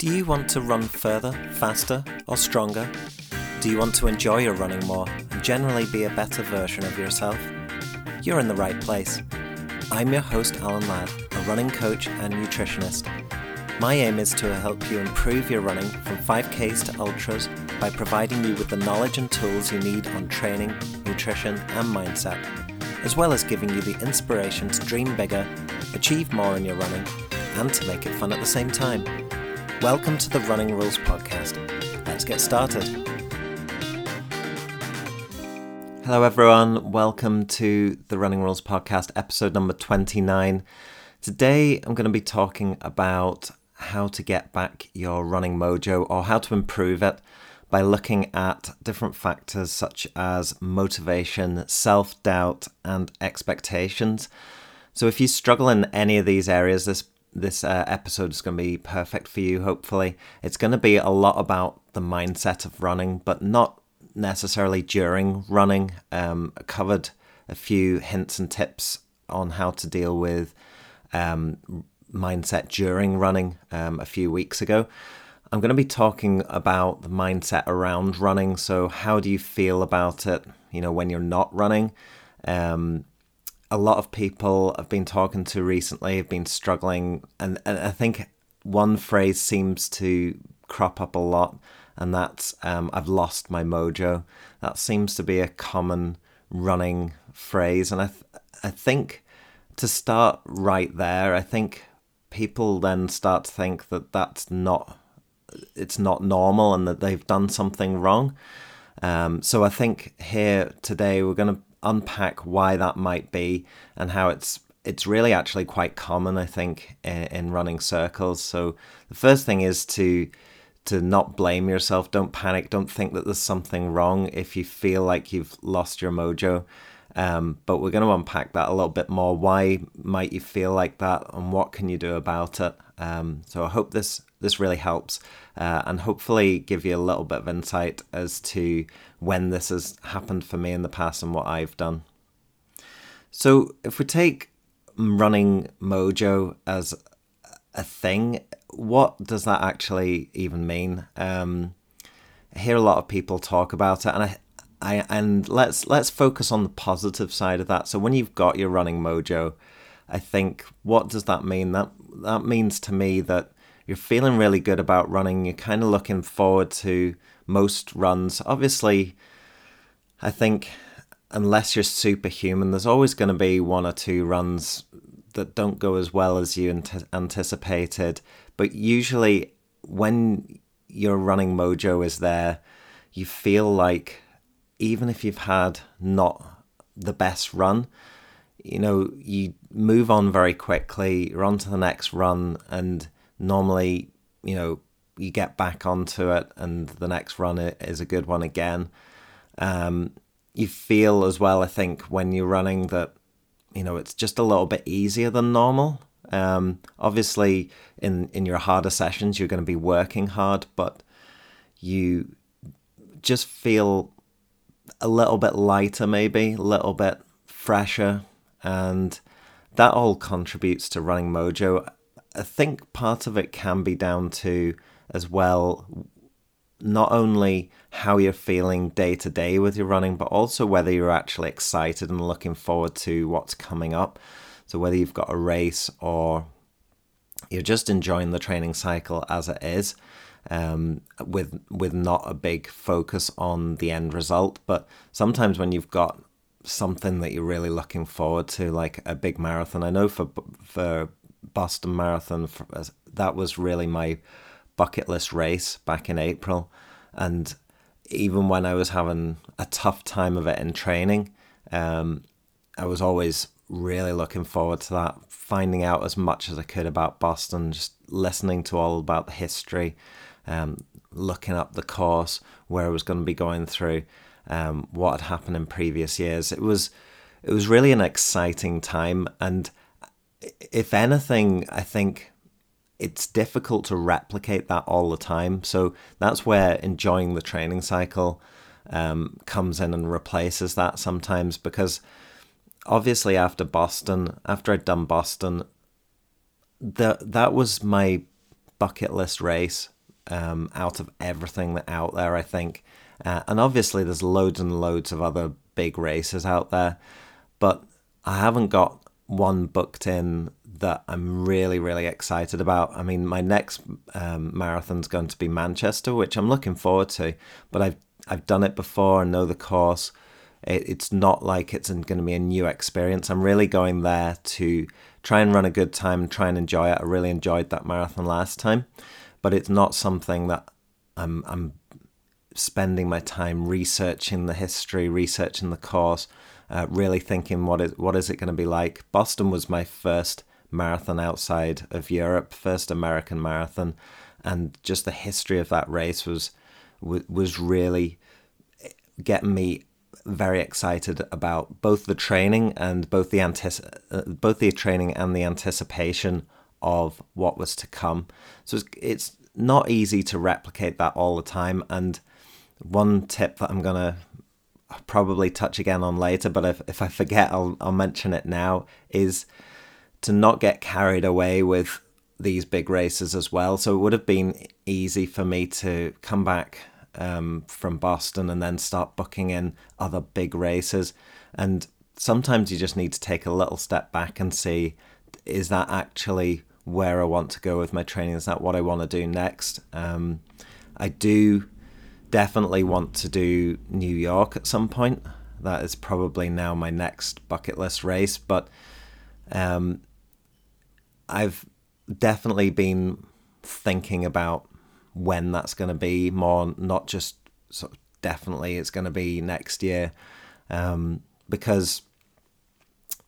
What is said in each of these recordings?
Do you want to run further, faster, or stronger? Do you want to enjoy your running more and generally be a better version of yourself? You're in the right place. I'm your host, Alan Ladd, a running coach and nutritionist. My aim is to help you improve your running from 5Ks to ultras by providing you with the knowledge and tools you need on training, nutrition, and mindset, as well as giving you the inspiration to dream bigger, achieve more in your running, and to make it fun at the same time. Welcome to the Running Rules Podcast. Let's get started. Hello, everyone. Welcome to the Running Rules Podcast, episode number 29. Today, I'm going to be talking about how to get back your running mojo or how to improve it by looking at different factors such as motivation, self doubt, and expectations. So, if you struggle in any of these areas, this this uh, episode is going to be perfect for you, hopefully. It's going to be a lot about the mindset of running, but not necessarily during running. Um, I covered a few hints and tips on how to deal with um, mindset during running um, a few weeks ago. I'm going to be talking about the mindset around running. So, how do you feel about it, you know, when you're not running? Um, a lot of people I've been talking to recently have been struggling, and, and I think one phrase seems to crop up a lot, and that's um, "I've lost my mojo." That seems to be a common running phrase, and I th- I think to start right there, I think people then start to think that that's not it's not normal and that they've done something wrong. Um, so I think here today we're going to unpack why that might be and how it's it's really actually quite common, I think, in, in running circles. So the first thing is to to not blame yourself. Don't panic. Don't think that there's something wrong if you feel like you've lost your mojo. Um, but we're going to unpack that a little bit more. Why might you feel like that, and what can you do about it? Um, so I hope this this really helps, uh, and hopefully give you a little bit of insight as to when this has happened for me in the past and what I've done. So, if we take running mojo as a thing, what does that actually even mean? Um, I hear a lot of people talk about it, and I, I, and let's let's focus on the positive side of that. So, when you've got your running mojo, I think what does that mean? That that means to me that you're feeling really good about running. You're kind of looking forward to most runs. Obviously, I think unless you're superhuman, there's always going to be one or two runs that don't go as well as you anticipated. But usually, when your running mojo is there, you feel like even if you've had not the best run, you know, you move on very quickly, you're on to the next run, and normally, you know, you get back onto it and the next run is a good one again. Um, you feel as well, I think, when you're running that, you know, it's just a little bit easier than normal. Um, obviously, in, in your harder sessions, you're going to be working hard, but you just feel a little bit lighter, maybe, a little bit fresher. And that all contributes to running mojo. I think part of it can be down to as well not only how you're feeling day to day with your running, but also whether you're actually excited and looking forward to what's coming up. So, whether you've got a race or you're just enjoying the training cycle as it is, um, with with not a big focus on the end result. But sometimes when you've got something that you're really looking forward to, like a big marathon, I know for for Boston Marathon. That was really my bucket list race back in April. And even when I was having a tough time of it in training, um, I was always really looking forward to that, finding out as much as I could about Boston, just listening to all about the history, um, looking up the course, where I was going to be going through, um, what had happened in previous years. It was it was really an exciting time, and if anything, I think it's difficult to replicate that all the time. So that's where enjoying the training cycle um, comes in and replaces that sometimes because obviously after Boston, after I'd done Boston, that that was my bucket list race um, out of everything that out there, I think. Uh, and obviously, there's loads and loads of other big races out there, but I haven't got one booked in that I'm really, really excited about. I mean, my next um, marathon's going to be Manchester, which I'm looking forward to. But I've I've done it before and know the course. It, it's not like it's going to be a new experience. I'm really going there to try and run a good time, and try and enjoy it. I really enjoyed that marathon last time, but it's not something that I'm I'm spending my time researching the history, researching the course, uh, really thinking what is what is it going to be like. Boston was my first marathon outside of Europe, first American marathon, and just the history of that race was was really getting me very excited about both the training and both the antici- uh, both the training and the anticipation of what was to come. So it's, it's not easy to replicate that all the time. And one tip that I'm gonna probably touch again on later, but if, if I forget, I'll I'll mention it now. Is to not get carried away with these big races as well. So it would have been easy for me to come back um, from Boston and then start booking in other big races. And sometimes you just need to take a little step back and see is that actually where I want to go with my training? Is that what I want to do next? Um, I do definitely want to do New York at some point. That is probably now my next bucket list race, but um, I've definitely been thinking about when that's going to be more, not just sort of definitely it's going to be next year, um, because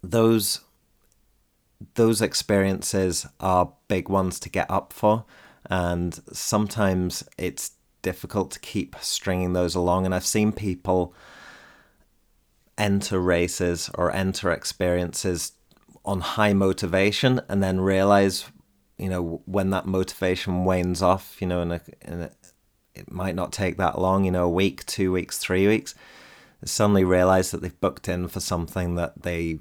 those those experiences are big ones to get up for, and sometimes it's difficult to keep stringing those along. And I've seen people enter races or enter experiences on high motivation and then realize you know when that motivation wanes off you know and it might not take that long you know a week two weeks three weeks suddenly realize that they've booked in for something that they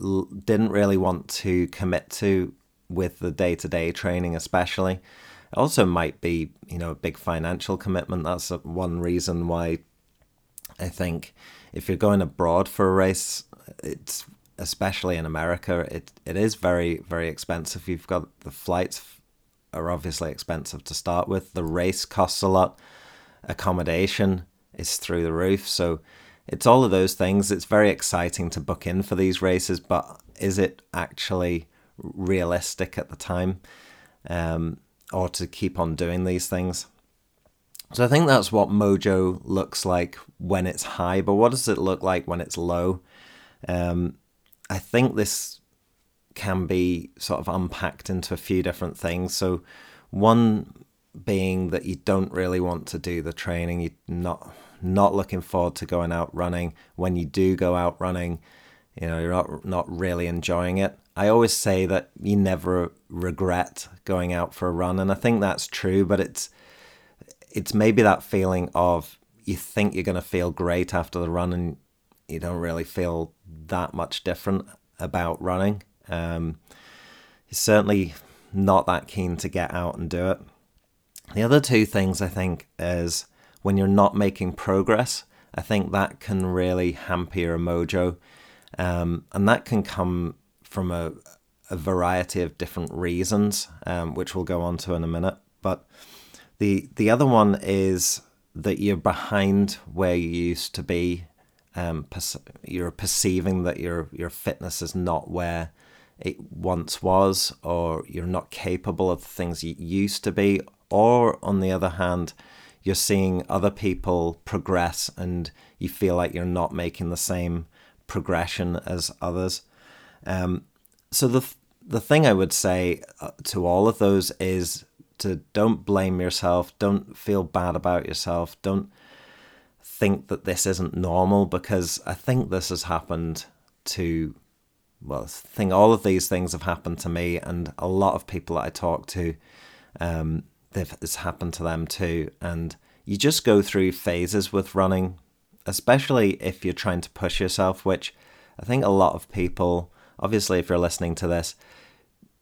l- didn't really want to commit to with the day-to-day training especially. It also might be you know a big financial commitment. That's one reason why i think if you're going abroad for a race it's especially in America, it it is very very expensive. You've got the flights are obviously expensive to start with. The race costs a lot. Accommodation is through the roof. So it's all of those things. It's very exciting to book in for these races, but is it actually realistic at the time, um, or to keep on doing these things? So I think that's what Mojo looks like when it's high. But what does it look like when it's low? Um, I think this can be sort of unpacked into a few different things. So, one being that you don't really want to do the training, you're not not looking forward to going out running. When you do go out running, you know you're not not really enjoying it. I always say that you never regret going out for a run, and I think that's true. But it's it's maybe that feeling of you think you're going to feel great after the run, and you don't really feel that much different about running. Um, he's certainly not that keen to get out and do it. The other two things I think is when you're not making progress, I think that can really hamper your mojo. Um, and that can come from a, a variety of different reasons, um, which we'll go on to in a minute. But the the other one is that you're behind where you used to be um, you're perceiving that your your fitness is not where it once was, or you're not capable of the things you used to be, or on the other hand, you're seeing other people progress and you feel like you're not making the same progression as others. Um, so the the thing I would say uh, to all of those is to don't blame yourself, don't feel bad about yourself, don't think that this isn't normal because I think this has happened to, well, I think all of these things have happened to me and a lot of people that I talk to, um, this happened to them too. And you just go through phases with running, especially if you're trying to push yourself, which I think a lot of people, obviously, if you're listening to this,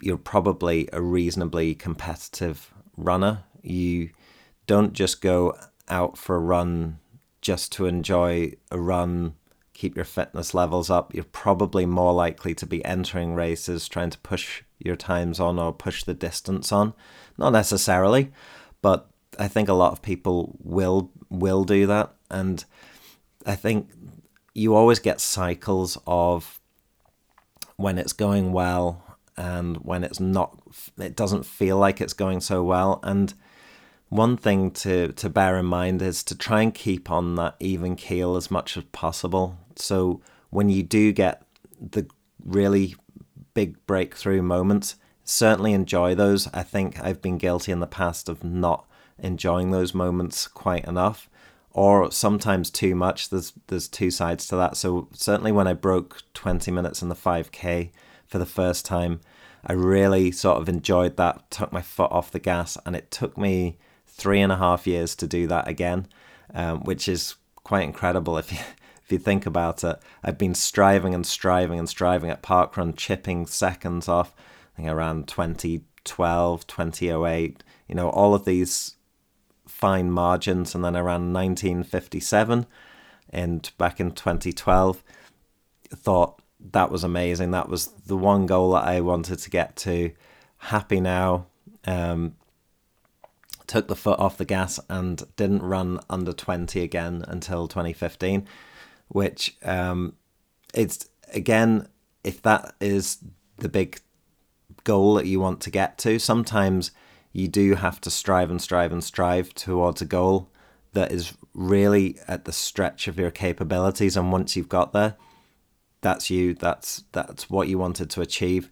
you're probably a reasonably competitive runner. You don't just go out for a run just to enjoy a run, keep your fitness levels up. You're probably more likely to be entering races trying to push your times on or push the distance on. Not necessarily, but I think a lot of people will will do that and I think you always get cycles of when it's going well and when it's not it doesn't feel like it's going so well and one thing to to bear in mind is to try and keep on that even keel as much as possible so when you do get the really big breakthrough moments certainly enjoy those i think i've been guilty in the past of not enjoying those moments quite enough or sometimes too much. There's there's two sides to that. So certainly when I broke 20 minutes in the 5k for the first time, I really sort of enjoyed that. Took my foot off the gas, and it took me three and a half years to do that again, um, which is quite incredible if you if you think about it. I've been striving and striving and striving at parkrun, chipping seconds off. I think around 2012, 2008. You know all of these fine margins. And then around 1957 and back in 2012, thought that was amazing. That was the one goal that I wanted to get to. Happy now. Um, took the foot off the gas and didn't run under 20 again until 2015, which um, it's again, if that is the big goal that you want to get to, sometimes you do have to strive and strive and strive towards a goal that is really at the stretch of your capabilities and once you've got there that's you that's that's what you wanted to achieve.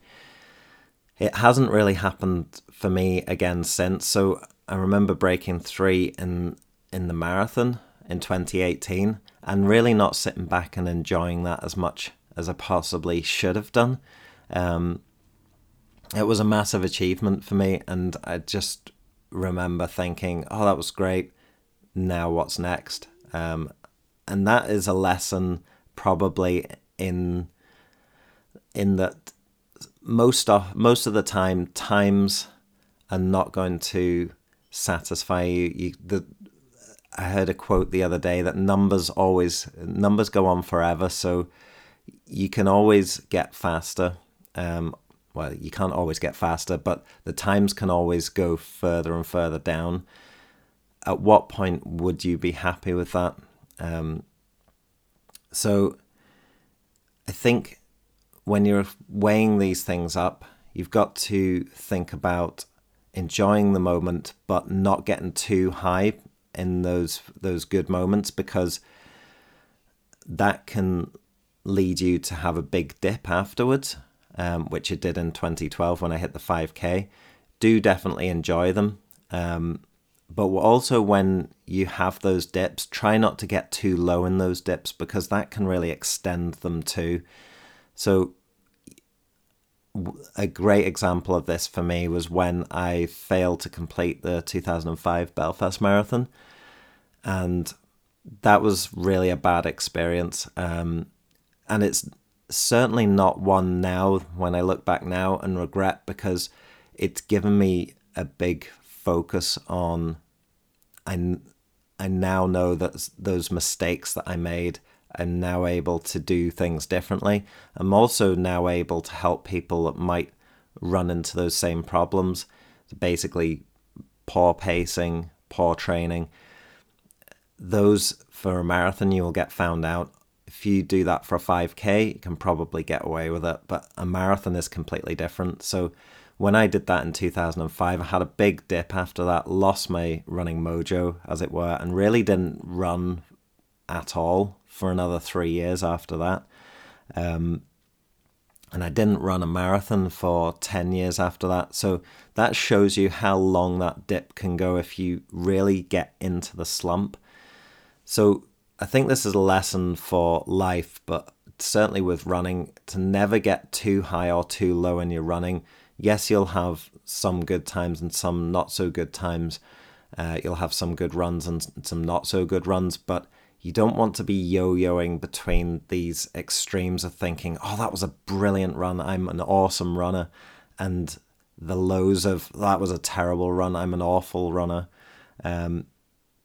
It hasn't really happened for me again since so i remember breaking 3 in in the marathon in 2018 and really not sitting back and enjoying that as much as i possibly should have done um, it was a massive achievement for me, and I just remember thinking, "Oh, that was great. Now what's next?" Um, and that is a lesson probably in in that most of most of the time times are not going to satisfy you. you the I heard a quote the other day that numbers always numbers go on forever, so you can always get faster. Um, well, you can't always get faster, but the times can always go further and further down. At what point would you be happy with that? Um, so I think when you're weighing these things up, you've got to think about enjoying the moment, but not getting too high in those those good moments because that can lead you to have a big dip afterwards um, which it did in 2012 when I hit the 5K. Do definitely enjoy them. Um, but also, when you have those dips, try not to get too low in those dips because that can really extend them too. So, a great example of this for me was when I failed to complete the 2005 Belfast Marathon. And that was really a bad experience. Um, and it's certainly not one now when I look back now and regret because it's given me a big focus on I, I now know that those mistakes that I made I'm now able to do things differently. I'm also now able to help people that might run into those same problems. Basically, poor pacing, poor training. Those for a marathon, you will get found out if you do that for a 5k, you can probably get away with it. But a marathon is completely different. So when I did that in 2005, I had a big dip after that, lost my running mojo, as it were, and really didn't run at all for another three years after that. Um, and I didn't run a marathon for 10 years after that. So that shows you how long that dip can go if you really get into the slump. So I think this is a lesson for life, but certainly with running, to never get too high or too low in your running. Yes, you'll have some good times and some not so good times. Uh, you'll have some good runs and some not so good runs, but you don't want to be yo yoing between these extremes of thinking, oh, that was a brilliant run. I'm an awesome runner. And the lows of that was a terrible run. I'm an awful runner. Um,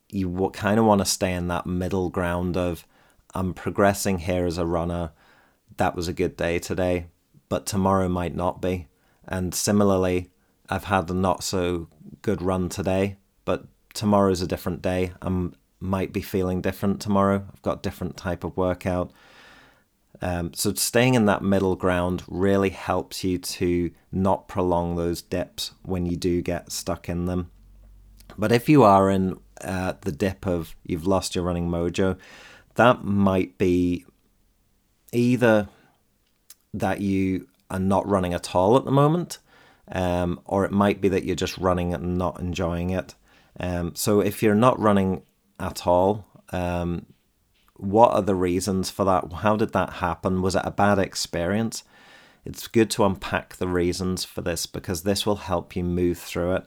you kind of want to stay in that middle ground of I'm progressing here as a runner. That was a good day today, but tomorrow might not be. And similarly, I've had a not so good run today, but tomorrow's a different day. I might be feeling different tomorrow. I've got different type of workout. Um, so staying in that middle ground really helps you to not prolong those dips when you do get stuck in them. But if you are in uh, the dip of you've lost your running mojo, that might be either that you are not running at all at the moment, um, or it might be that you're just running and not enjoying it. Um, so if you're not running at all, um, what are the reasons for that? How did that happen? Was it a bad experience? It's good to unpack the reasons for this because this will help you move through it.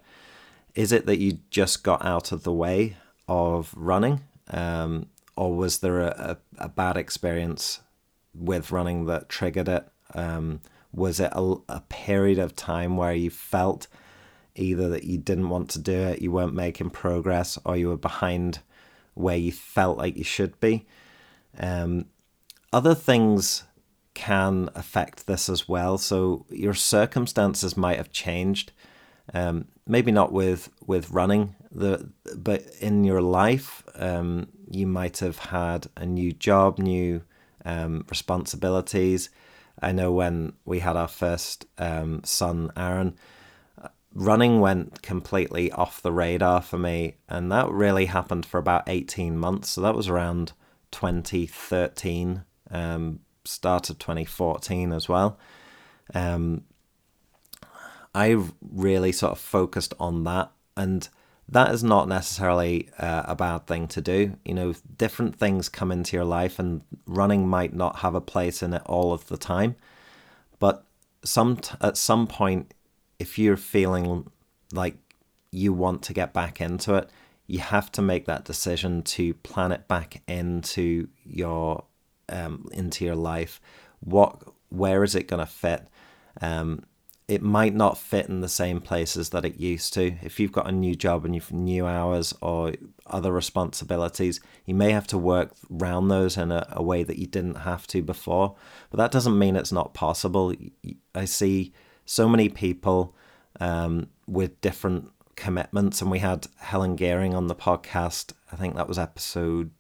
Is it that you just got out of the way of running? Um, or was there a, a, a, bad experience with running that triggered it? Um, was it a, a period of time where you felt either that you didn't want to do it, you weren't making progress, or you were behind where you felt like you should be. Um, other things can affect this as well. So your circumstances might have changed. Um, maybe not with with running the, but in your life, um, you might have had a new job, new um, responsibilities. I know when we had our first um, son, Aaron, running went completely off the radar for me, and that really happened for about 18 months. So that was around 2013, um, start of 2014 as well. Um, I really sort of focused on that, and that is not necessarily uh, a bad thing to do. You know, different things come into your life, and running might not have a place in it all of the time. But some at some point, if you're feeling like you want to get back into it, you have to make that decision to plan it back into your um, into your life. What where is it going to fit? Um, it might not fit in the same places that it used to. If you've got a new job and you've new hours or other responsibilities, you may have to work around those in a, a way that you didn't have to before. But that doesn't mean it's not possible. I see so many people um, with different commitments, and we had Helen Gehring on the podcast. I think that was episode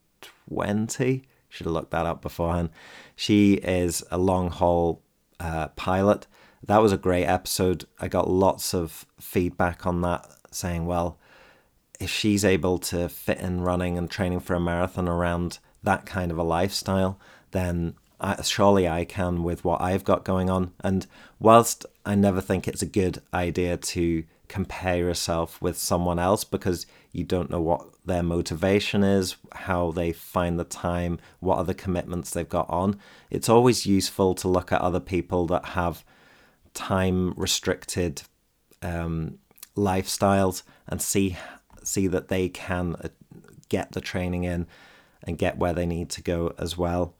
20. Should have looked that up beforehand. She is a long haul uh, pilot that was a great episode. I got lots of feedback on that saying, well, if she's able to fit in running and training for a marathon around that kind of a lifestyle, then surely I can with what I've got going on. And whilst I never think it's a good idea to compare yourself with someone else because you don't know what their motivation is, how they find the time, what other commitments they've got on, it's always useful to look at other people that have time restricted um, lifestyles and see see that they can uh, get the training in and get where they need to go as well.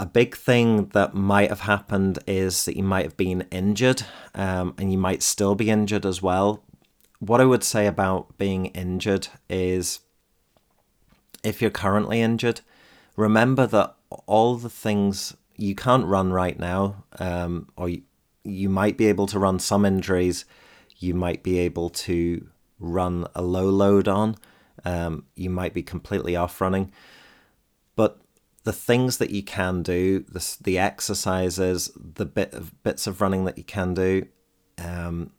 A big thing that might have happened is that you might have been injured um, and you might still be injured as well. What I would say about being injured is if you're currently injured, remember that all the things you can't run right now, um, or you, you might be able to run some injuries. You might be able to run a low load on. Um, you might be completely off running. The things that you can do, the, the exercises, the bit of bits of running that you can do, um,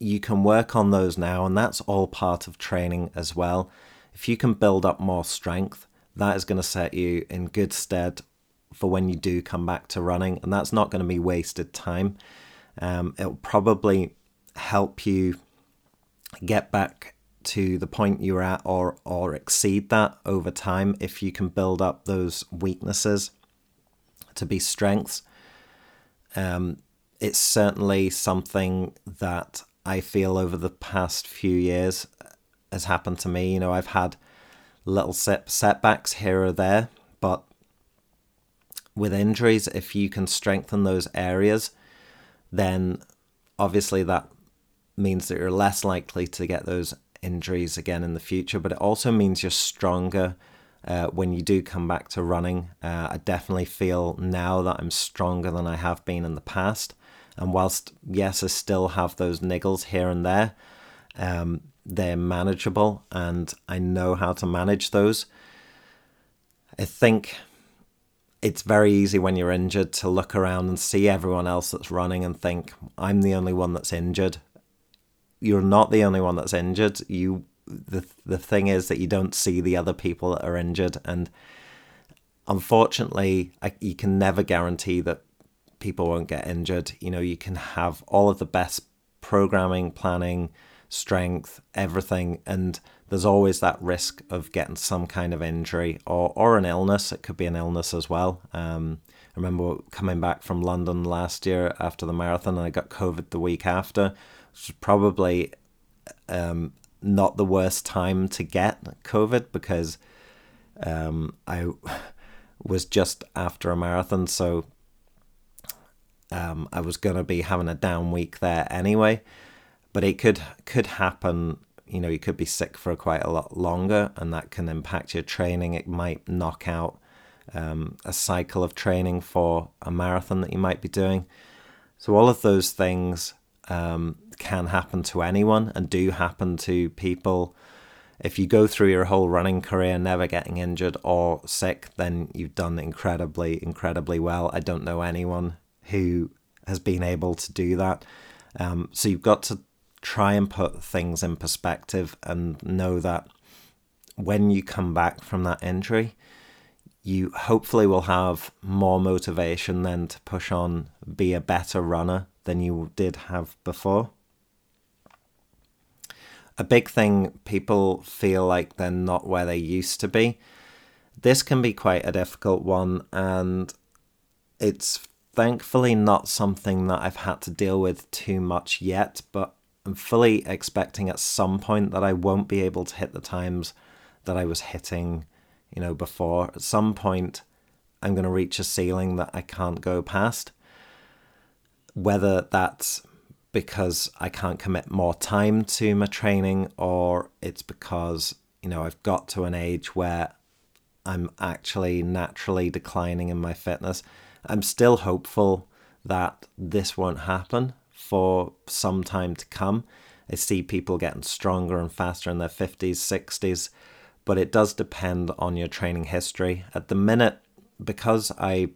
you can work on those now, and that's all part of training as well. If you can build up more strength, that is going to set you in good stead for when you do come back to running, and that's not going to be wasted time. Um, it'll probably help you get back to the point you're at or or exceed that over time if you can build up those weaknesses to be strengths. Um, it's certainly something that I feel over the past few years has happened to me. You know, I've had little set setbacks here or there, but with injuries, if you can strengthen those areas, then obviously that means that you're less likely to get those injuries again in the future, but it also means you're stronger uh, when you do come back to running. Uh, I definitely feel now that I'm stronger than I have been in the past. And whilst, yes, I still have those niggles here and there, um, they're manageable and I know how to manage those. I think it's very easy when you're injured to look around and see everyone else that's running and think, I'm the only one that's injured. You're not the only one that's injured. You the the thing is that you don't see the other people that are injured and unfortunately I, you can never guarantee that people won't get injured. You know, you can have all of the best programming, planning, strength, everything, and there's always that risk of getting some kind of injury or, or an illness. It could be an illness as well. Um, I remember coming back from London last year after the marathon and I got COVID the week after, was probably um, not the worst time to get COVID because um, I was just after a marathon. So um, I was to be having a down week there anyway, but it could could happen. You know, you could be sick for quite a lot longer, and that can impact your training. It might knock out um, a cycle of training for a marathon that you might be doing. So all of those things um, can happen to anyone and do happen to people. If you go through your whole running career never getting injured or sick, then you've done incredibly, incredibly well. I don't know anyone who has been able to do that. Um, so you've got to try and put things in perspective and know that when you come back from that injury, you hopefully will have more motivation then to push on, be a better runner than you did have before. A big thing people feel like they're not where they used to be. This can be quite a difficult one, and it's thankfully not something that I've had to deal with too much yet, but I'm fully expecting at some point that I won't be able to hit the times that I was hitting, you know, before. At some point, I'm going to reach a ceiling that I can't go past. Whether that's because I can't commit more time to my training or it's because, you know, I've got to an age where I'm actually naturally declining in my fitness. I'm still hopeful that this won't happen for some time to come. I see people getting stronger and faster in their 50s, 60s, but it does depend on your training history. At the minute, because I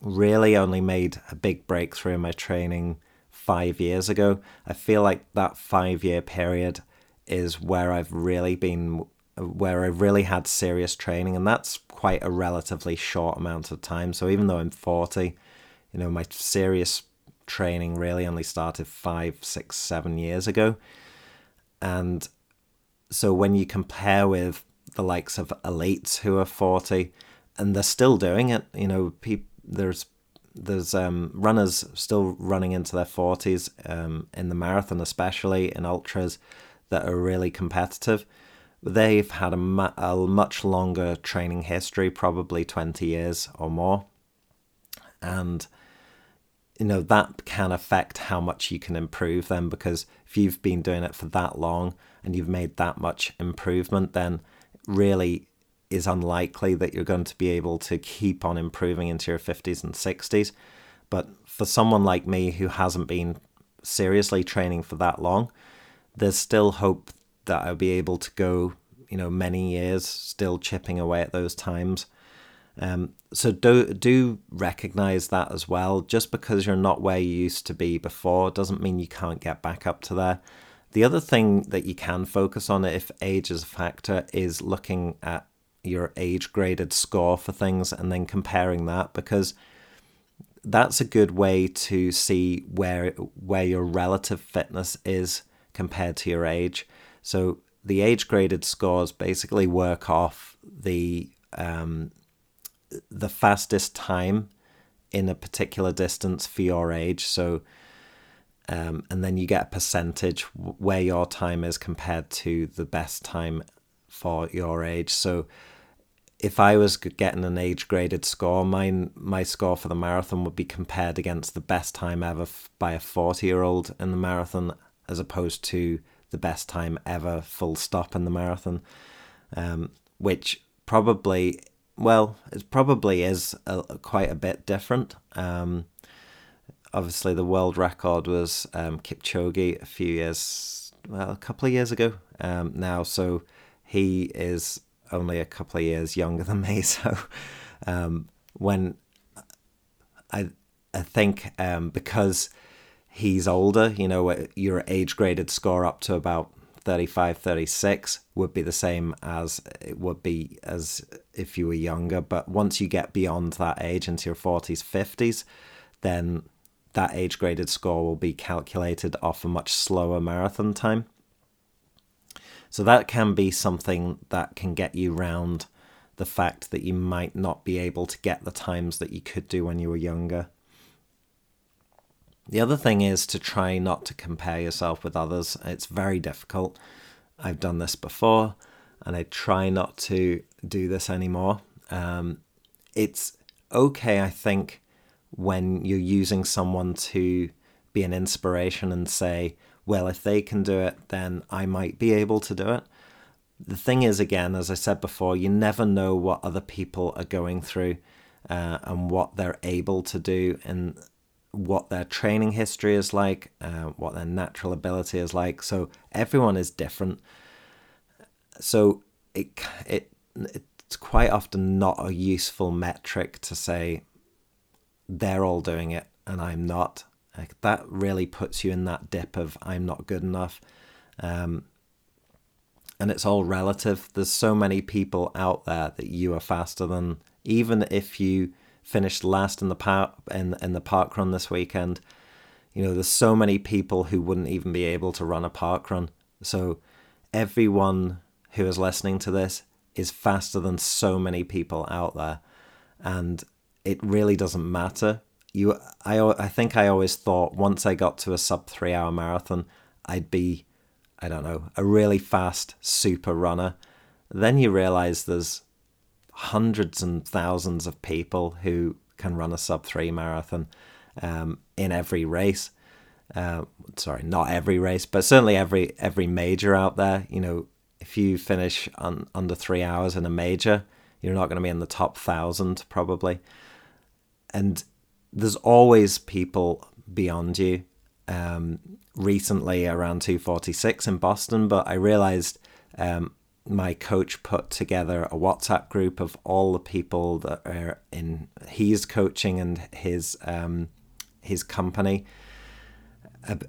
really only made a big breakthrough in my training five years ago, I feel like that five year period is where I've really been where I really had serious training, and that's quite a relatively short amount of time. So even though I'm 40, you know, my serious training really only started five, six, seven years ago. And so when you compare with the likes of elites who are 40 and they're still doing it, you know, pe- there's there's um, runners still running into their 40s um, in the marathon, especially in ultras that are really competitive They've had a, mu- a much longer training history, probably 20 years or more. And, you know, that can affect how much you can improve them because if you've been doing it for that long and you've made that much improvement, then really is unlikely that you're going to be able to keep on improving into your 50s and 60s. But for someone like me who hasn't been seriously training for that long, there's still hope that I'll be able to go, you know, many years still chipping away at those times. Um, so do do recognize that as well. Just because you're not where you used to be before doesn't mean you can't get back up to there. The other thing that you can focus on if age is a factor is looking at your age graded score for things and then comparing that because that's a good way to see where where your relative fitness is compared to your age. So the age graded scores basically work off the um, the fastest time in a particular distance for your age. So um, and then you get a percentage where your time is compared to the best time for your age. So if I was getting an age graded score, mine my score for the marathon would be compared against the best time ever by a 40 year old in the marathon, as opposed to the best time ever full stop in the marathon, um, which probably, well, it probably is a, quite a bit different. Um, obviously, the world record was um, Kipchoge a few years, well, a couple of years ago um, now, so he is only a couple of years younger than me. So um, when I I think um, because he's older, you know, your age graded score up to about 35, 36 would be the same as it would be as if you were younger. But once you get beyond that age into your 40s, 50s, then that age graded score will be calculated off a much slower marathon time. So that can be something that can get you round the fact that you might not be able to get the times that you could do when you were younger. The other thing is to try not to compare yourself with others. It's very difficult. I've done this before and I try not to do this anymore. Um, it's okay, I think, when you're using someone to be an inspiration and say, well, if they can do it, then I might be able to do it. The thing is, again, as I said before, you never know what other people are going through uh, and what they're able to do and what their training history is like, uh, what their natural ability is like. So everyone is different. So it it it's quite often not a useful metric to say they're all doing it and I'm not. Like that really puts you in that dip of I'm not good enough. Um, and it's all relative. There's so many people out there that you are faster than. Even if you finished last in the park in, in the parkrun this weekend, you know there's so many people who wouldn't even be able to run a parkrun. So everyone who is listening to this is faster than so many people out there, and it really doesn't matter you I I think I always thought once I got to a sub 3 hour marathon I'd be I don't know a really fast super runner. Then you realize there's hundreds and thousands of people who can run a sub 3 marathon um, in every race. Uh, sorry not every race but certainly every every major out there. You know if you finish under 3 hours in a major you're not going to be in the top 1000 probably. And there's always people beyond you. Um, recently, around 246 in Boston, but I realized um, my coach put together a WhatsApp group of all the people that are in he's coaching and his um, his company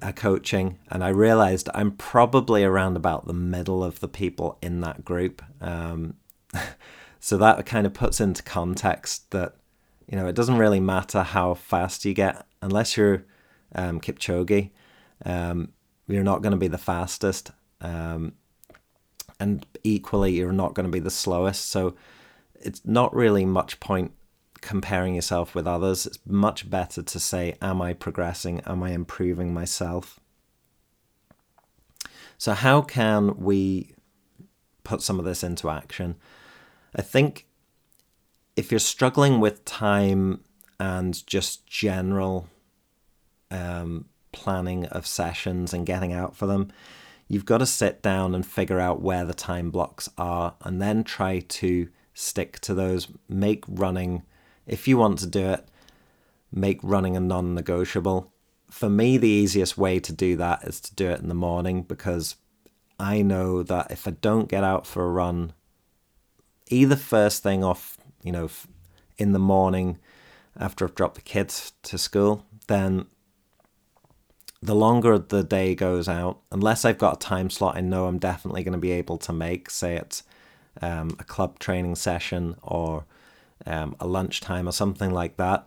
a coaching, and I realized I'm probably around about the middle of the people in that group. Um, so that kind of puts into context that you know, it doesn't really matter how fast you get, unless you're um, Kipchoge, um, you're not going to be the fastest. Um, and equally, you're not going to be the slowest. So it's not really much point comparing yourself with others. It's much better to say, Am I progressing? Am I improving myself? So, how can we put some of this into action? I think if you're struggling with time and just general um, planning of sessions and getting out for them, you've got to sit down and figure out where the time blocks are and then try to stick to those. Make running, if you want to do it, make running a non negotiable. For me, the easiest way to do that is to do it in the morning because I know that if I don't get out for a run, either first thing off you know, in the morning after I've dropped the kids to school, then the longer the day goes out, unless I've got a time slot I know I'm definitely going to be able to make, say it's um, a club training session or um, a lunchtime or something like that,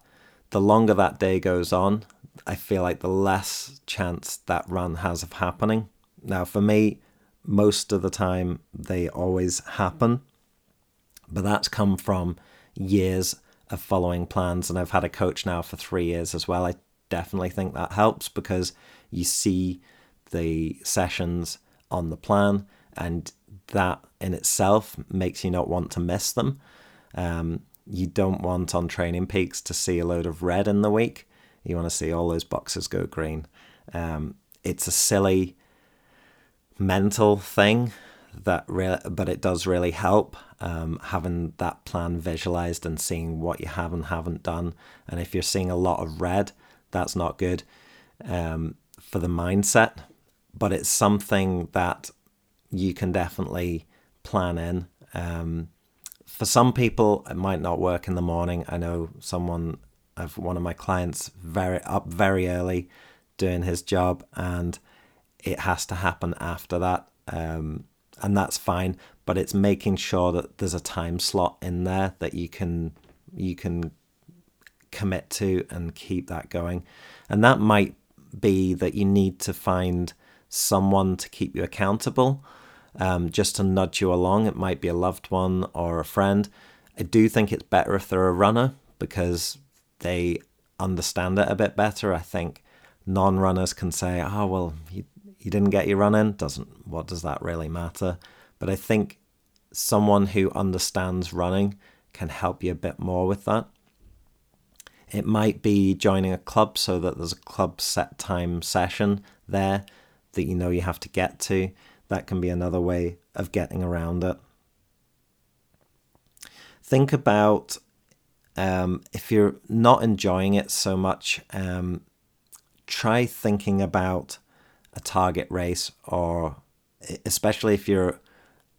the longer that day goes on, I feel like the less chance that run has of happening. Now, for me, most of the time they always happen but that's come from years of following plans. And I've had a coach now for three years as well. I definitely think that helps because you see the sessions on the plan, and that in itself makes you not want to miss them. Um, you don't want on TrainingPeaks to see a load of red in the week. You want to see all those boxes go green. Um, it's a silly mental thing that re- but it does really help um, having that plan visualized and seeing what you have and haven't done. And if you're seeing a lot of red, that's not good um, for the mindset. But it's something that you can definitely plan in. Um, for some people, it might not work in the morning. I know someone, of one of my clients, very up very early, doing his job, and it has to happen after that. Um, and that's fine. But it's making sure that there's a time slot in there that you can you can commit to and keep that going. And that might be that you need to find someone to keep you accountable, um, just to nudge you along. It might be a loved one or a friend. I do think it's better if they're a runner because they understand it a bit better. I think non-runners can say, "Oh well, you you didn't get your run in, doesn't what does that really matter? But I think someone who understands running can help you a bit more with that. It might be joining a club so that there's a club set time session there that you know you have to get to. That can be another way of getting around it. Think about um, if you're not enjoying it so much, um, try thinking about a target race or especially if you're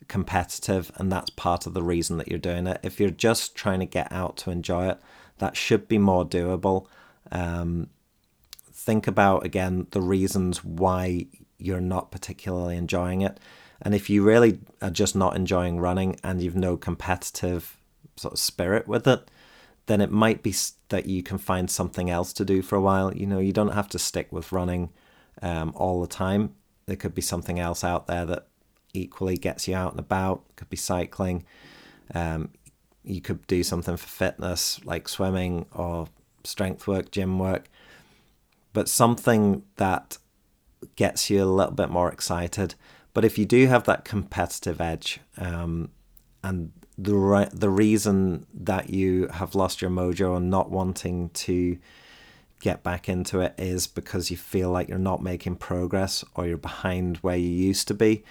competitive and that's part of the reason that you're doing it. If you're just trying to get out to enjoy it, that should be more doable. Um, think about again the reasons why you're not particularly enjoying it. And if you really are just not enjoying running and you've no competitive sort of spirit with it, then it might be that you can find something else to do for a while. You know, you don't have to stick with running um, all the time. There could be something else out there that equally gets you out and about. It could be cycling. Um, you could do something for fitness like swimming or strength work, gym work, but something that gets you a little bit more excited. But if you do have that competitive edge, um, and the re- the reason that you have lost your mojo and not wanting to get back into it is because you feel like you're not making progress or you're behind where you used to be,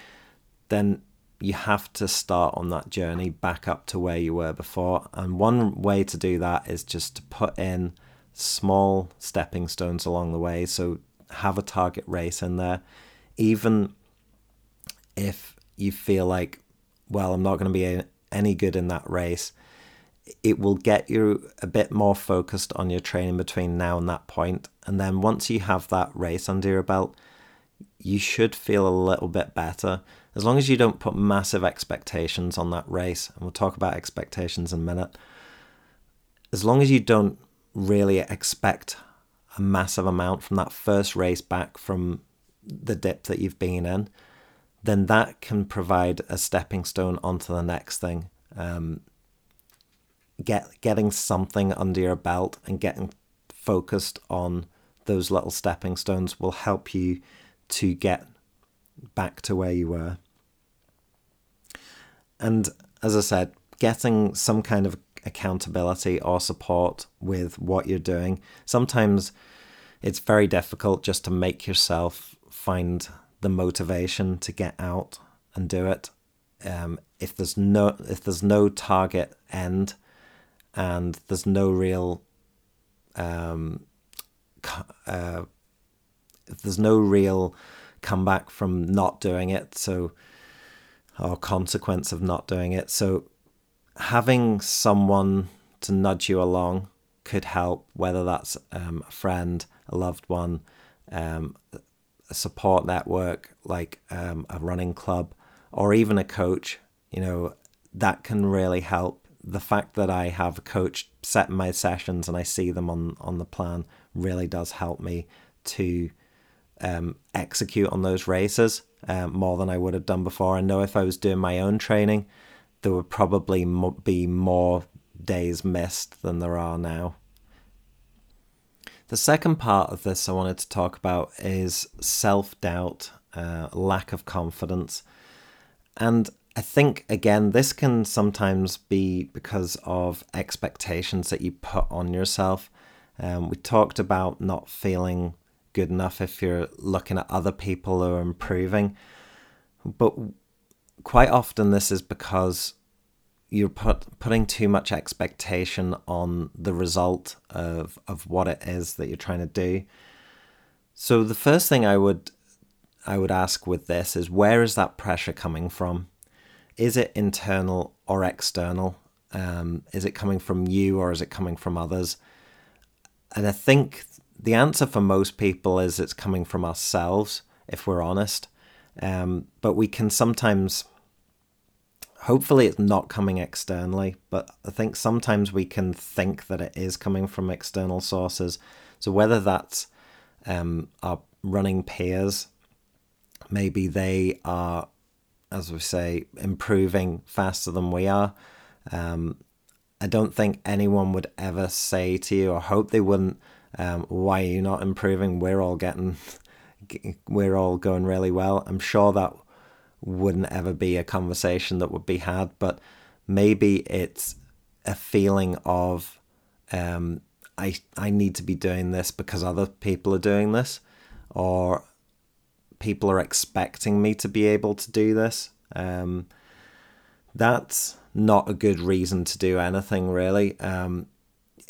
then you have to start on that journey back up to where you were before. And one way to do that is just to put in small stepping stones along the way. So have a target race in there. Even if you feel like, well, I'm not going to be any good in that race, it will get you a bit more focused on your training between now and that point. And then once you have that race under your belt, you should feel a little bit better. As long as you don't put massive expectations on that race, and we'll talk about expectations in a minute. As long as you don't really expect a massive amount from that first race back from the dip that you've been in, then that can provide a stepping stone onto the next thing. Um, get getting something under your belt and getting focused on those little stepping stones will help you to get back to where you were. And as I said, getting some kind of accountability or support with what you're doing. Sometimes it's very difficult just to make yourself find the motivation to get out and do it. Um, if there's no if there's no target end, and there's no real um, uh, there's no real comeback from not doing it so or consequence of not doing it. So having someone to nudge you along could help whether that's um, a friend a loved one um, a support network like um, a running club or even a coach you know that can really help the fact that I have a coach set my sessions and I see them on on the plan really does help me to um, execute on those races um, more than I would have done before. I know if I was doing my own training, there would probably mo- be more days missed than there are now. The second part of this I wanted to talk about is self doubt, uh, lack of confidence. And I think, again, this can sometimes be because of expectations that you put on yourself. Um, we talked about not feeling good enough if you're looking at other people who are improving. But quite often, this is because you're put, putting too much expectation on the result of, of what it is that you're trying to do. So the first thing I would I would ask with this is where is that pressure coming from? Is it internal or external? Um, is it coming from you or is it coming from others? And I think the answer for most people is it's coming from ourselves, if we're honest. Um, but we can sometimes, hopefully, it's not coming externally, but I think sometimes we can think that it is coming from external sources. So whether that's um, our running peers, maybe they are, as we say, improving faster than we are. Um, I don't think anyone would ever say to you, or hope they wouldn't, um, why are you not improving? We're all getting, we're all going really well. I'm sure that wouldn't ever be a conversation that would be had, but maybe it's a feeling of, um, I I need to be doing this because other people are doing this, or people are expecting me to be able to do this. Um, that's not a good reason to do anything really. Um,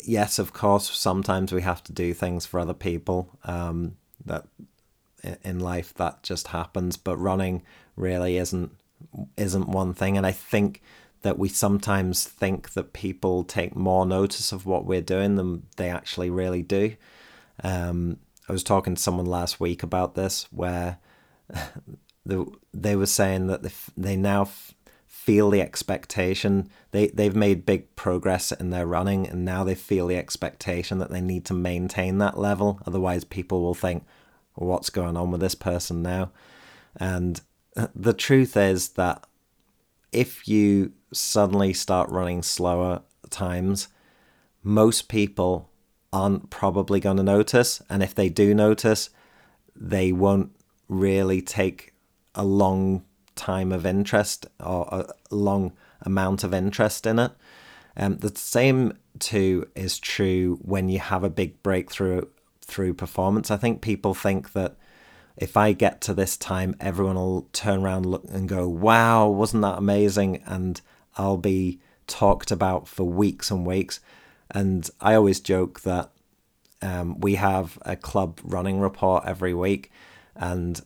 yes, of course, sometimes we have to do things for other people. Um, that in life that just happens, but running really isn't isn't one thing. And I think that we sometimes think that people take more notice of what we're doing than they actually really do. Um, I was talking to someone last week about this, where the, they were saying that they, they now feel the expectation. They they've made big progress in their running, and now they feel the expectation that they need to maintain that level. Otherwise, people will think, "What's going on with this person now?" And the truth is that if you suddenly start running slower times, most people aren't probably going to notice, and if they do notice, they won't really take a long time of interest or a long amount of interest in it. Um, the same too is true when you have a big breakthrough through performance. I think people think that if I get to this time, everyone will turn around look and go, "Wow, wasn't that amazing?" and I'll be talked about for weeks and weeks. And I always joke that um, we have a club running report every week, and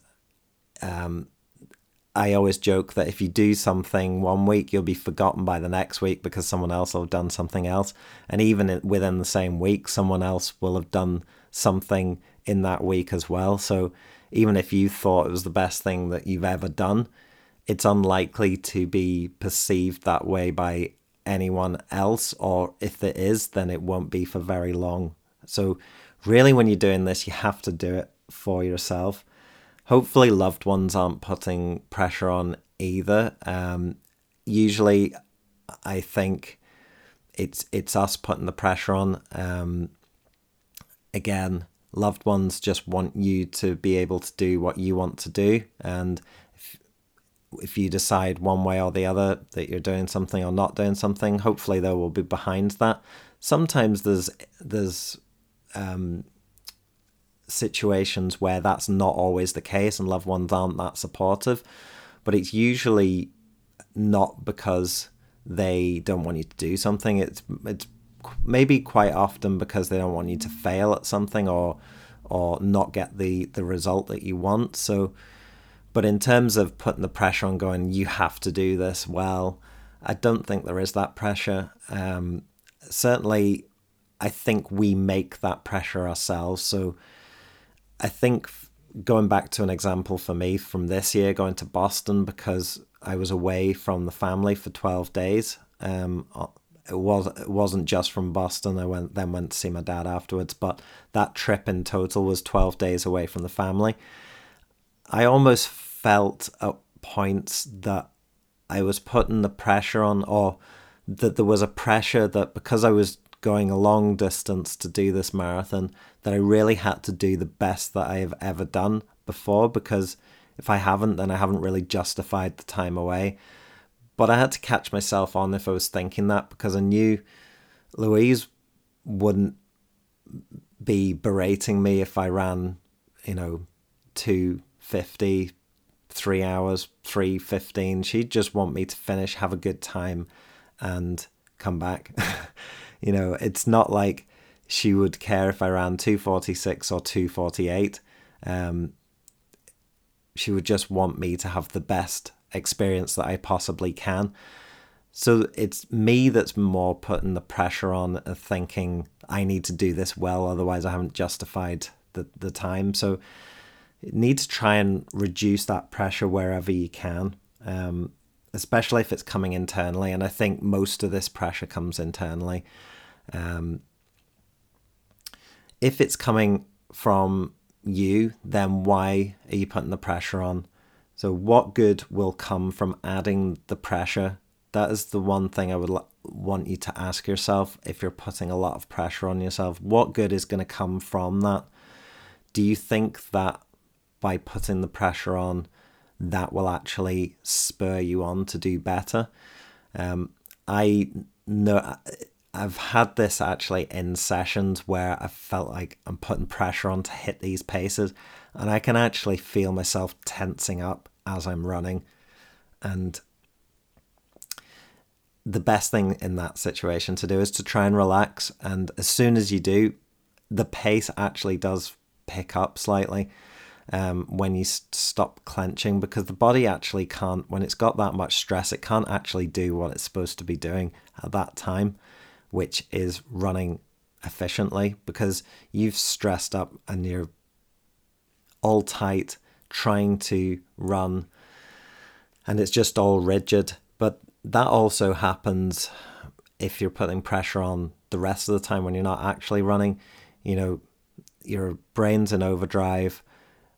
um, I always joke that if you do something one week, you'll be forgotten by the next week because someone else will have done something else. And even within the same week, someone else will have done something in that week as well. So even if you thought it was the best thing that you've ever done, it's unlikely to be perceived that way by anyone else. Or if there is, then it won't be for very long. So, really, when you're doing this, you have to do it for yourself hopefully loved ones aren't putting pressure on either. Um, usually, I think it's it's us putting the pressure on. Um, again, loved ones just want you to be able to do what you want to do, and if, you decide one way or the other that you're doing something or not doing something, hopefully they will be behind that. Sometimes there's there's um, situations where that's not always the case and loved ones aren't that supportive, but it's usually not because they don't want you to do something. It's it's maybe quite often because they don't want you to fail at something or or not get the the result that you want. So, but in terms of putting the pressure on going, you have to do this well. I don't think there is that pressure. Um, certainly, I think we make that pressure ourselves. So I think going back to an example for me from this year, going to Boston because I was away from the family for 12 days. Um, it was it wasn't just from Boston. I went then went to see my dad afterwards, but that trip in total was 12 days away from the family. I almost felt at points that I was putting the pressure on, or that there was a pressure that because I was going a long distance to do this marathon that I really had to do the best that I have ever done before because if I haven't, then I haven't really justified the time away. But I had to catch myself on if I was thinking that because I knew Louise wouldn't be berating me if I ran, you know, 250, three hours, 315. She'd just want me to finish, have a good time, and come back. you know, it's not like she would care if I ran 246 or 248. Um, she would just want me to have the best experience that I possibly can. So it's me that's more putting the pressure on of thinking I need to do this well, otherwise I haven't justified the, the time. So need to try and reduce that pressure wherever you can, um, especially if it's coming internally. And I think most of this pressure comes internally. Um, if it's coming from you, then why are you putting the pressure on? So, what good will come from adding the pressure? That is the one thing I would want you to ask yourself if you're putting a lot of pressure on yourself. What good is going to come from that? Do you think that by putting the pressure on, that will actually spur you on to do better? Um, I know I've had this actually in sessions where I felt like I'm putting pressure on to hit these paces, and I can actually feel myself tensing up as I'm running. And the best thing in that situation to do is to try and relax. And as soon as you do, the pace actually does pick up slightly um, when you stop clenching because the body actually can't, when it's got that much stress, it can't actually do what it's supposed to be doing at that time which is running efficiently because you've stressed up and you're all tight trying to run and it's just all rigid. But that also happens if you're putting pressure on the rest of the time when you're not actually running. You know, your brain's in overdrive,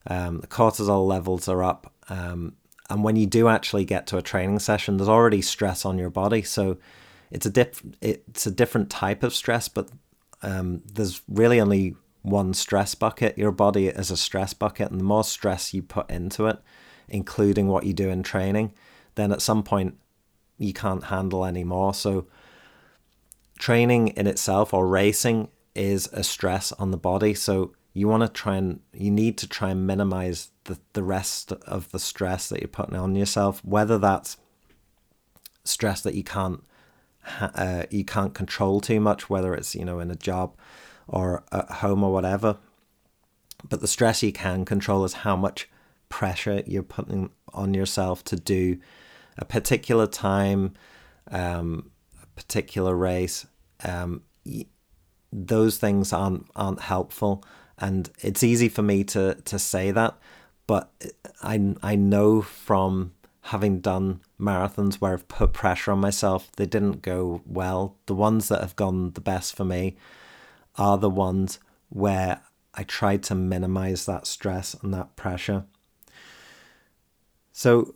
um, the cortisol levels are up. Um, and when you do actually get to a training session, there's already stress on your body. So it's a diff- it's a different type of stress, but um, there's really only one stress bucket. Your body is a stress bucket, and the more stress you put into it, including what you do in training, then at some point you can't handle anymore. So training in itself or racing is a stress on the body. So you want to try and you need to try and minimize the, the rest of the stress that you're putting on yourself, whether that's stress that you can't uh, you can't control too much, whether it's you know in a job or at home or whatever. But the stress you can control is how much pressure you're putting on yourself to do a particular time, um, a particular race. Um, those things aren't aren't helpful, and it's easy for me to to say that, but I I know from having done marathons where I've put pressure on myself, they didn't go well. The ones that have gone the best for me are the ones where I tried to minimize that stress and that pressure. So,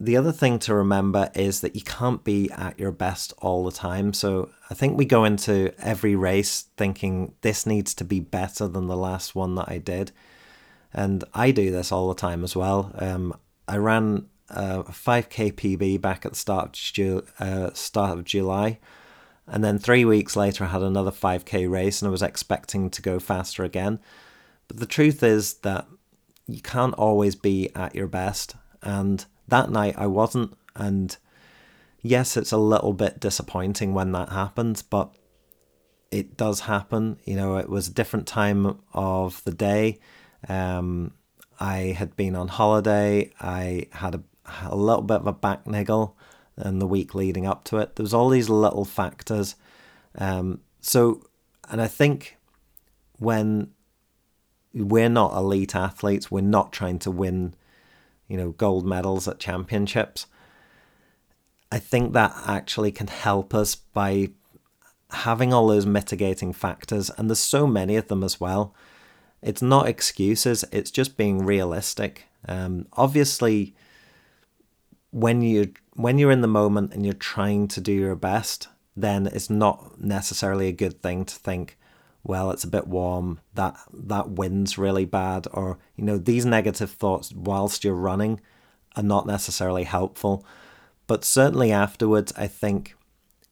the other thing to remember is that you can't be at your best all the time. So, I think we go into every race thinking this needs to be better than the last one that I did. And I do this all the time as well. Um, I ran a 5k PB back at the start of, Ju- uh, start of July. And then three weeks later, I had another 5k race and I was expecting to go faster again. But the truth is that you can't always be at your best. And that night I wasn't. And yes, it's a little bit disappointing when that happens, but it does happen. You know, it was a different time of the day. Um, I had been on holiday. I had a a little bit of a back niggle in the week leading up to it. There was all these little factors. Um, so, and I think when we're not elite athletes, we're not trying to win, you know, gold medals at championships. I think that actually can help us by having all those mitigating factors, and there's so many of them as well. It's not excuses, it's just being realistic. Um, obviously, when you when you're in the moment and you're trying to do your best, then it's not necessarily a good thing to think, well, it's a bit warm, that that wind's really bad, or you know, these negative thoughts whilst you're running are not necessarily helpful. But certainly afterwards, I think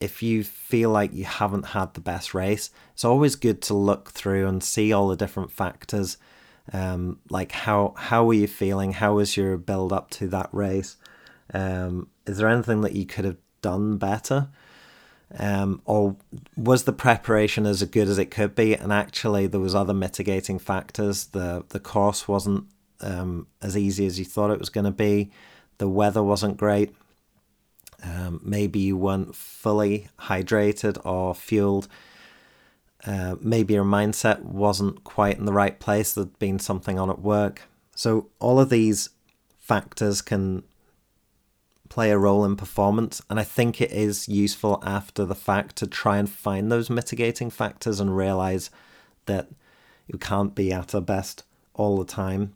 if you feel like you haven't had the best race, it's always good to look through and see all the different factors. Um, like how how were you feeling? How was your build up to that race? Um, is there anything that you could have done better? Um, or was the preparation as good as it could be? And actually, there was other mitigating factors. the The course wasn't um, as easy as you thought it was going to be. The weather wasn't great. Um, maybe you weren't fully hydrated or fueled. Uh, maybe your mindset wasn't quite in the right place. There'd been something on at work. So all of these factors can play a role in performance. And I think it is useful after the fact to try and find those mitigating factors and realize that you can't be at our best all the time.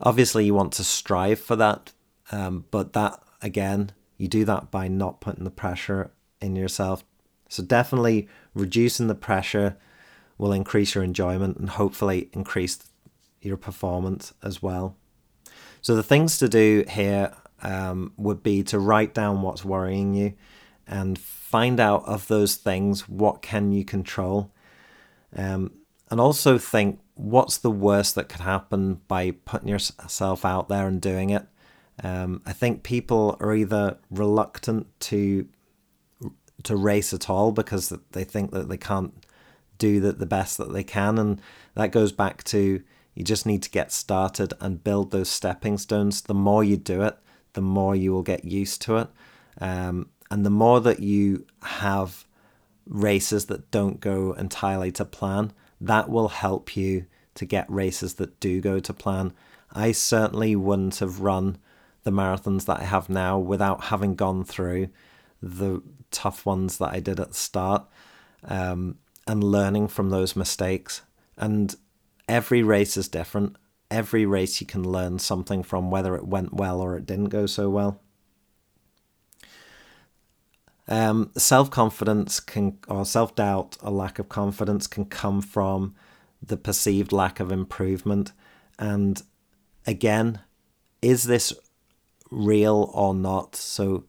Obviously, you want to strive for that, um, but that again, you do that by not putting the pressure in yourself. So, definitely reducing the pressure will increase your enjoyment and hopefully increase your performance as well. So, the things to do here um, would be to write down what's worrying you and find out of those things what can you control. Um, and also think what's the worst that could happen by putting yourself out there and doing it? Um, i think people are either reluctant to to race at all because they think that they can't do the, the best that they can. And that goes back to you just need to get started and build those stepping stones. The more you do it the more you will get used to it. Um, and the more that you have races that don't go entirely to plan, that will help you to get races that do go to plan. I certainly wouldn't have run the marathons that I have now without having gone through the tough ones that I did at the start um, and learning from those mistakes. And every race is different every race you can learn something from, whether it went well or it didn't go so well. Um, self confidence can, or self doubt, a lack of confidence can come from the perceived lack of improvement. And again, is this real or not? So,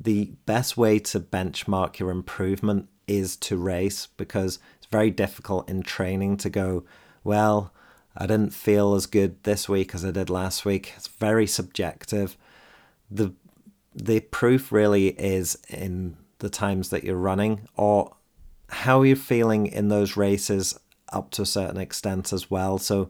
the best way to benchmark your improvement is to race because it's very difficult in training to go, well, I didn't feel as good this week as I did last week. It's very subjective. The the proof really is in the times that you're running or how you're feeling in those races up to a certain extent as well. So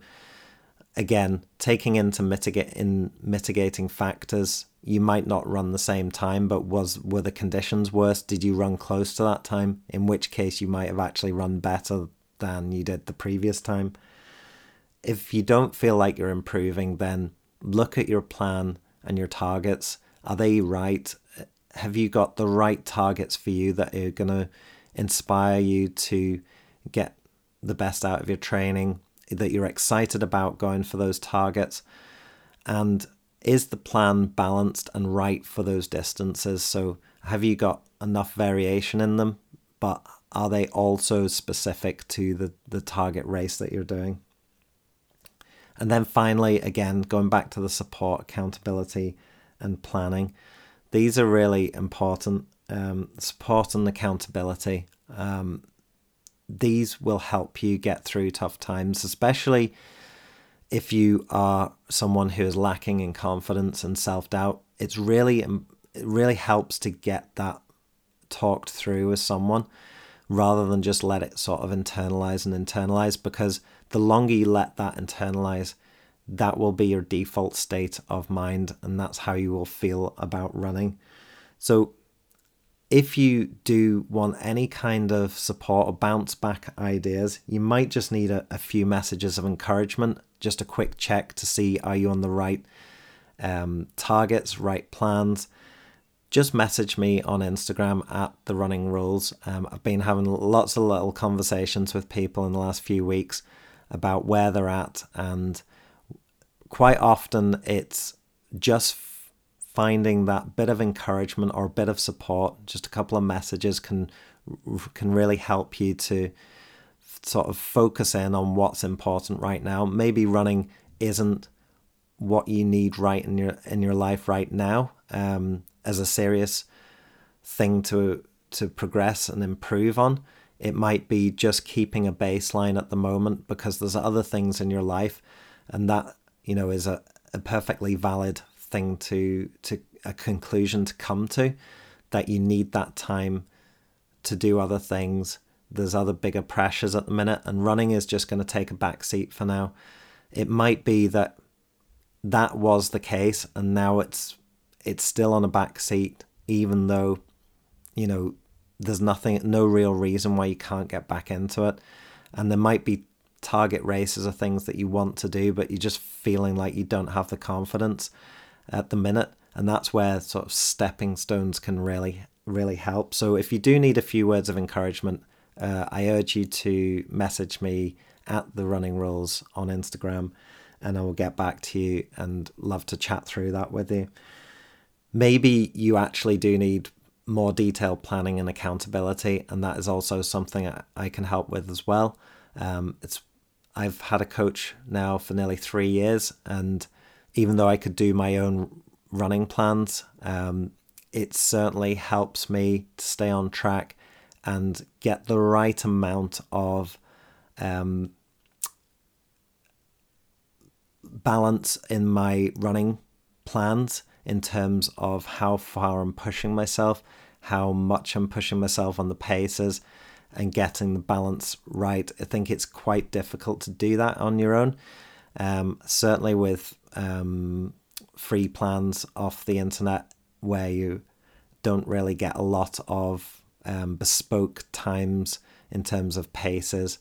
again, taking into mitigate in mitigating factors, you might not run the same time, but was were the conditions worse? Did you run close to that time? In which case you might have actually run better than you did the previous time if you don't feel like you're improving, then look at your plan and your targets. Are they right? Have you got the right targets for you that are going to inspire you to get the best out of your training? That you're excited about going for those targets? And is the plan balanced and right for those distances? So, have you got enough variation in them? But are they also specific to the, the target race that you're doing? And then finally, again, going back to the support, accountability, and planning, these are really important. Um, support and accountability. Um, these will help you get through tough times, especially if you are someone who is lacking in confidence and self doubt. It's really it really helps to get that talked through with someone rather than just let it sort of internalize and internalize because the longer you let that internalize, that will be your default state of mind, and that's how you will feel about running. So, if you do want any kind of support or bounce back ideas, you might just need a, a few messages of encouragement, just a quick check to see are you on the right um, targets, right plans. Just message me on Instagram at the running rules. Um, I've been having lots of little conversations with people in the last few weeks about where they're at, and quite often it's just finding that bit of encouragement or a bit of support. Just a couple of messages can can really help you to sort of focus in on what's important right now. Maybe running isn't what you need right in your in your life right now. Um, as a serious thing to to progress and improve on. It might be just keeping a baseline at the moment because there's other things in your life, and that you know is a, a perfectly valid thing to to a conclusion to come to. That you need that time to do other things. There's other bigger pressures at the minute, and running is just going to take a back seat for now. It might be that that was the case, and now it's it's still on a back seat, even though you know there's nothing, no real reason why you can't get back into it. And there might be target races or things that you want to do, but you're just feeling like you don't have the confidence at the minute. And that's where sort of stepping stones can really, really help. So if you do need a few words of encouragement, uh, I urge you to message me at the running rules on Instagram and I will get back to you and love to chat through that with you. Maybe you actually do need more detailed planning and accountability, and that is also something I can help with as well. Um, it's I've had a coach now for nearly three years, and even though I could do my own running plans, um, it certainly helps me to stay on track and get the right amount of um, balance in my running plans in terms of how far I'm pushing myself, how much I'm pushing myself on the paces, and getting the balance right. I think it's quite difficult to do that on your own. Um, certainly with um, free plans off the internet where you don't really get a lot of um, bespoke times in terms of paces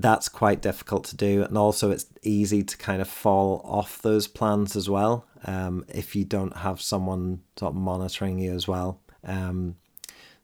that's quite difficult to do. And also, it's easy to kind of fall off those plans as well um, if you don't have someone sort of monitoring you as well. Um,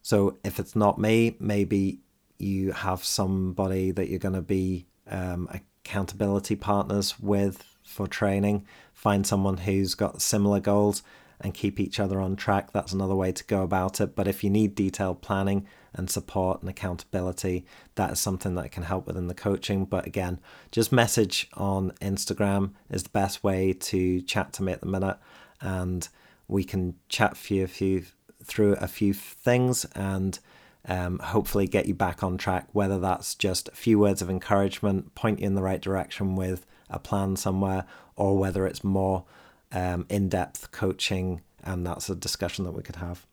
so, if it's not me, maybe you have somebody that you're going to be um, accountability partners with for training. Find someone who's got similar goals and keep each other on track. That's another way to go about it. But if you need detailed planning, and support and accountability. That is something that can help within the coaching. But again, just message on Instagram is the best way to chat to me at the minute, and we can chat for you a few through a few things and um, hopefully get you back on track. Whether that's just a few words of encouragement, point you in the right direction with a plan somewhere, or whether it's more um, in depth coaching, and that's a discussion that we could have.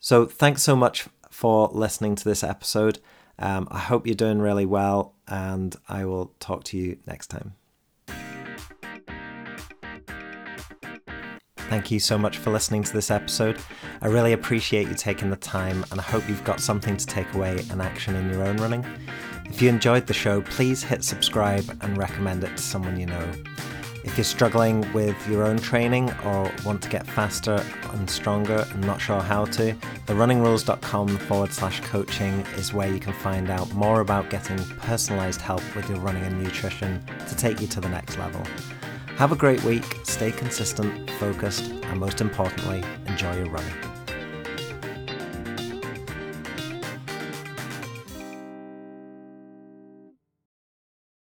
So, thanks so much for listening to this episode. Um, I hope you're doing really well, and I will talk to you next time. Thank you so much for listening to this episode. I really appreciate you taking the time, and I hope you've got something to take away and action in your own running. If you enjoyed the show, please hit subscribe and recommend it to someone you know. If you're struggling with your own training or want to get faster and stronger and not sure how to, therunningrules.com forward slash coaching is where you can find out more about getting personalized help with your running and nutrition to take you to the next level. Have a great week, stay consistent, focused, and most importantly, enjoy your running.